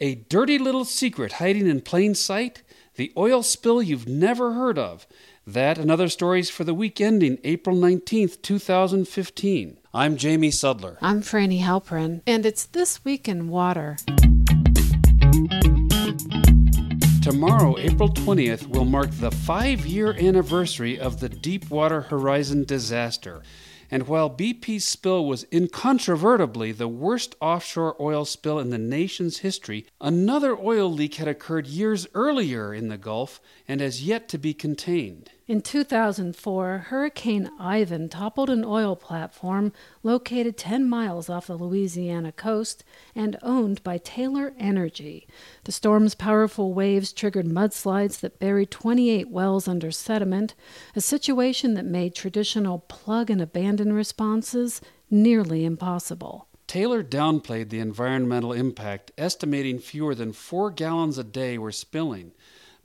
A dirty little secret hiding in plain sight? The oil spill you've never heard of. That and other stories for the week ending April 19th, 2015. I'm Jamie Sudler. I'm Frani Halperin, and it's This Week in Water. Tomorrow, April 20th, will mark the five year anniversary of the Deepwater Horizon disaster. And while BP's spill was incontrovertibly the worst offshore oil spill in the nation's history, another oil leak had occurred years earlier in the Gulf and has yet to be contained. In 2004, Hurricane Ivan toppled an oil platform located 10 miles off the Louisiana coast and owned by Taylor Energy. The storm's powerful waves triggered mudslides that buried 28 wells under sediment, a situation that made traditional plug and abandon responses nearly impossible. Taylor downplayed the environmental impact, estimating fewer than four gallons a day were spilling.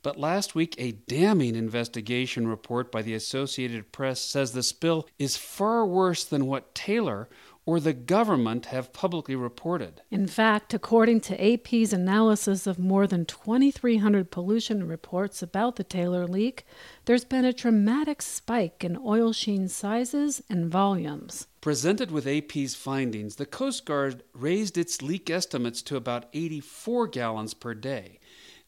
But last week, a damning investigation report by the Associated Press says the spill is far worse than what Taylor or the government have publicly reported. In fact, according to AP's analysis of more than 2,300 pollution reports about the Taylor leak, there's been a dramatic spike in oil sheen sizes and volumes. Presented with AP's findings, the Coast Guard raised its leak estimates to about 84 gallons per day.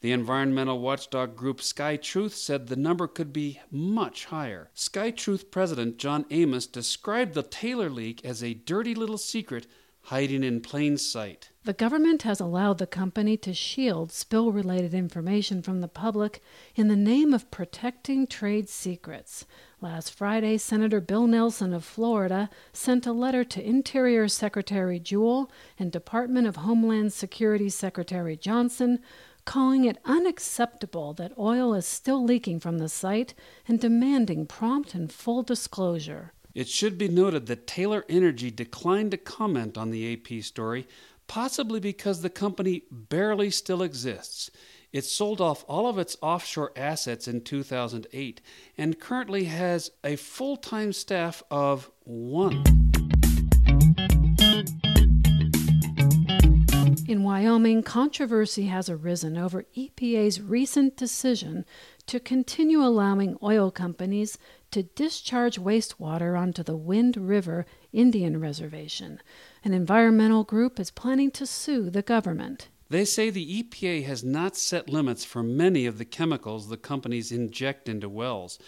The environmental watchdog group Sky Truth said the number could be much higher. Sky Truth president John Amos described the Taylor leak as a dirty little secret hiding in plain sight. The government has allowed the company to shield spill related information from the public in the name of protecting trade secrets. Last Friday, Senator Bill Nelson of Florida sent a letter to Interior Secretary Jewell and Department of Homeland Security Secretary Johnson calling it unacceptable that oil is still leaking from the site and demanding prompt and full disclosure. It should be noted that Taylor Energy declined to comment on the AP story, possibly because the company barely still exists. It sold off all of its offshore assets in 2008 and currently has a full time staff of one. In Wyoming, controversy has arisen over EPA's recent decision to continue allowing oil companies to discharge wastewater onto the Wind River Indian Reservation. An environmental group is planning to sue the government. They say the EPA has not set limits for many of the chemicals the companies inject into wells.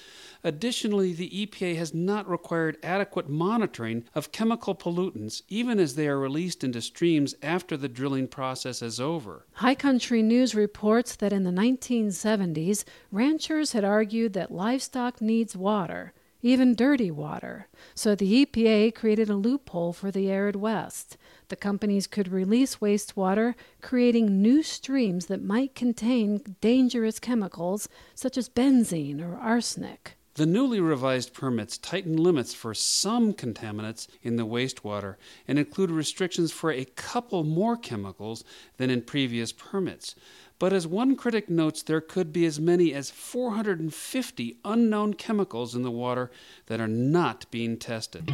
Additionally, the EPA has not required adequate monitoring of chemical pollutants, even as they are released into streams after the drilling process is over. High Country News reports that in the 1970s, ranchers had argued that livestock needs water even dirty water. So the EPA created a loophole for the arid West. The companies could release wastewater, creating new streams that might contain dangerous chemicals such as benzene or arsenic. The newly revised permits tighten limits for some contaminants in the wastewater and include restrictions for a couple more chemicals than in previous permits. But as one critic notes, there could be as many as 450 unknown chemicals in the water that are not being tested.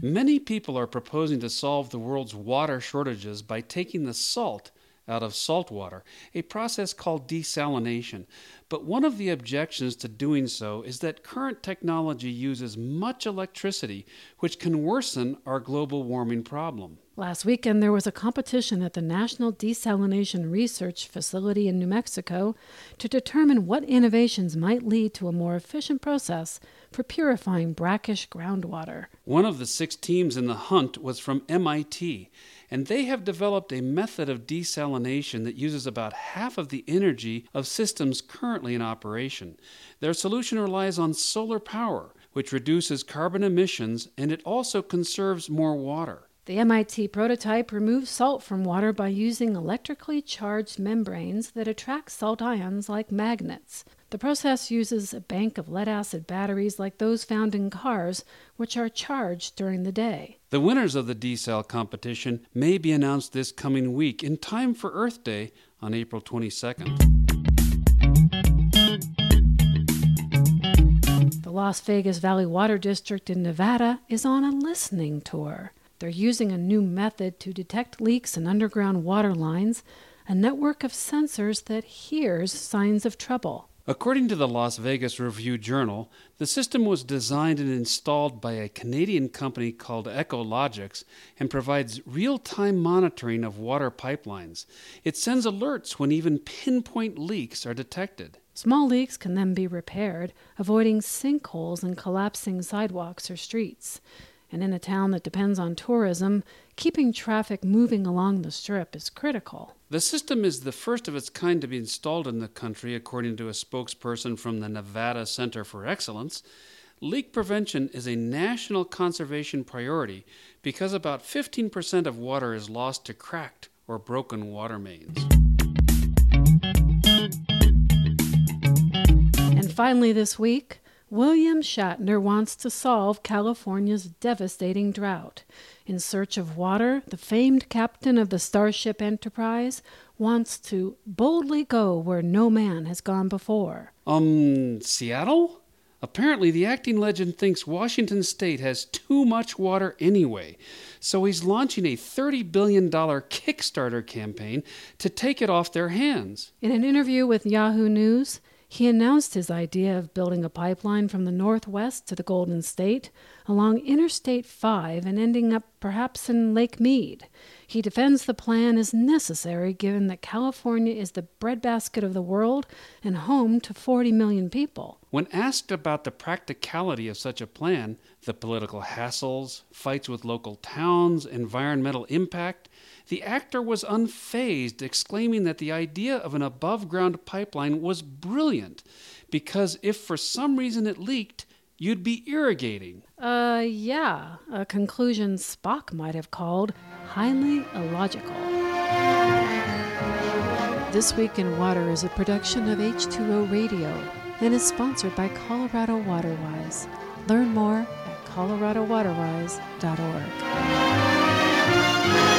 Many people are proposing to solve the world's water shortages by taking the salt out of salt water, a process called desalination. But one of the objections to doing so is that current technology uses much electricity, which can worsen our global warming problem. Last weekend, there was a competition at the National Desalination Research Facility in New Mexico to determine what innovations might lead to a more efficient process for purifying brackish groundwater. One of the six teams in the hunt was from MIT, and they have developed a method of desalination that uses about half of the energy of systems currently in operation. Their solution relies on solar power, which reduces carbon emissions and it also conserves more water. The MIT prototype removes salt from water by using electrically charged membranes that attract salt ions like magnets. The process uses a bank of lead acid batteries like those found in cars, which are charged during the day. The winners of the desal competition may be announced this coming week in time for Earth Day on April 22nd. The Las Vegas Valley Water District in Nevada is on a listening tour. They're using a new method to detect leaks in underground water lines, a network of sensors that hears signs of trouble. According to the Las Vegas Review Journal, the system was designed and installed by a Canadian company called Echologics and provides real time monitoring of water pipelines. It sends alerts when even pinpoint leaks are detected. Small leaks can then be repaired, avoiding sinkholes and collapsing sidewalks or streets. And in a town that depends on tourism, keeping traffic moving along the strip is critical. The system is the first of its kind to be installed in the country, according to a spokesperson from the Nevada Center for Excellence. Leak prevention is a national conservation priority because about 15% of water is lost to cracked or broken water mains. And finally, this week, William Shatner wants to solve California's devastating drought. In search of water, the famed captain of the Starship Enterprise wants to boldly go where no man has gone before. Um, Seattle? Apparently, the acting legend thinks Washington state has too much water anyway, so he's launching a $30 billion Kickstarter campaign to take it off their hands. In an interview with Yahoo News, he announced his idea of building a pipeline from the northwest to the Golden State along Interstate 5 and ending up perhaps in Lake Mead. He defends the plan as necessary given that California is the breadbasket of the world and home to 40 million people. When asked about the practicality of such a plan, the political hassles, fights with local towns, environmental impact, the actor was unfazed, exclaiming that the idea of an above ground pipeline was brilliant because if for some reason it leaked, you'd be irrigating. Uh, yeah, a conclusion Spock might have called highly illogical. This Week in Water is a production of H2O Radio and is sponsored by Colorado Waterwise. Learn more at coloradowaterwise.org.